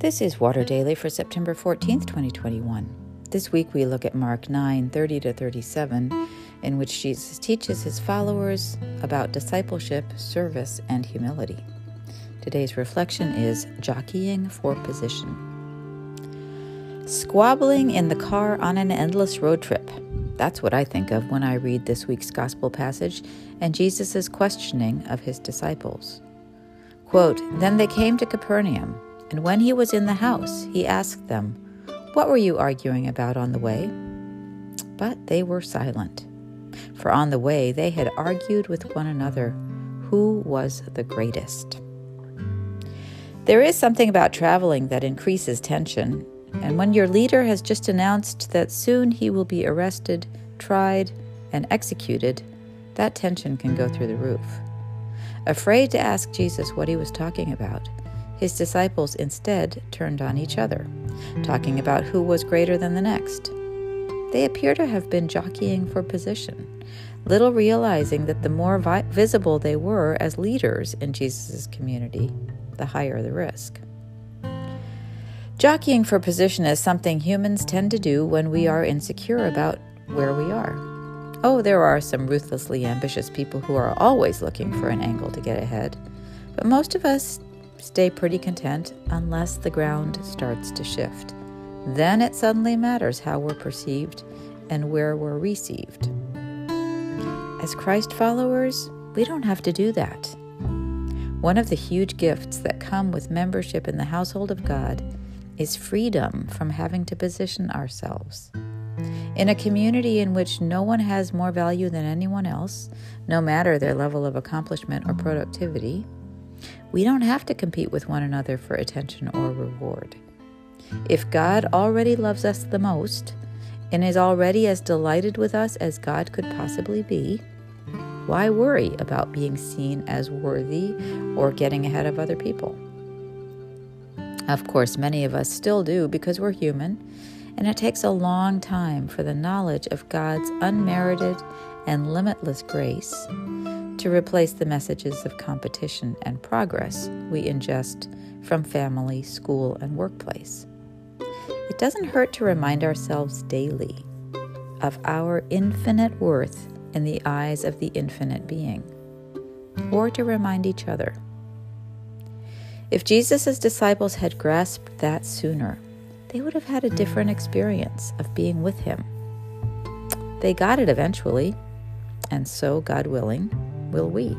This is Water Daily for September 14th, 2021. This week we look at Mark 9 30 to 37, in which Jesus teaches his followers about discipleship, service, and humility. Today's reflection is jockeying for position. Squabbling in the car on an endless road trip. That's what I think of when I read this week's gospel passage and Jesus' questioning of his disciples. Quote, Then they came to Capernaum. And when he was in the house, he asked them, What were you arguing about on the way? But they were silent. For on the way they had argued with one another who was the greatest. There is something about traveling that increases tension, and when your leader has just announced that soon he will be arrested, tried, and executed, that tension can go through the roof. Afraid to ask Jesus what he was talking about, his disciples instead turned on each other, talking about who was greater than the next. They appear to have been jockeying for position, little realizing that the more vi- visible they were as leaders in Jesus' community, the higher the risk. Jockeying for position is something humans tend to do when we are insecure about where we are. Oh, there are some ruthlessly ambitious people who are always looking for an angle to get ahead, but most of us stay pretty content unless the ground starts to shift. Then it suddenly matters how we're perceived and where we're received. As Christ followers, we don't have to do that. One of the huge gifts that come with membership in the household of God is freedom from having to position ourselves. In a community in which no one has more value than anyone else, no matter their level of accomplishment or productivity, we don't have to compete with one another for attention or reward. If God already loves us the most and is already as delighted with us as God could possibly be, why worry about being seen as worthy or getting ahead of other people? Of course, many of us still do because we're human, and it takes a long time for the knowledge of God's unmerited and limitless grace to replace the messages of competition and progress we ingest from family, school, and workplace. It doesn't hurt to remind ourselves daily of our infinite worth in the eyes of the infinite being, or to remind each other. If Jesus' disciples had grasped that sooner, they would have had a different experience of being with him. They got it eventually, and so, God willing, will we.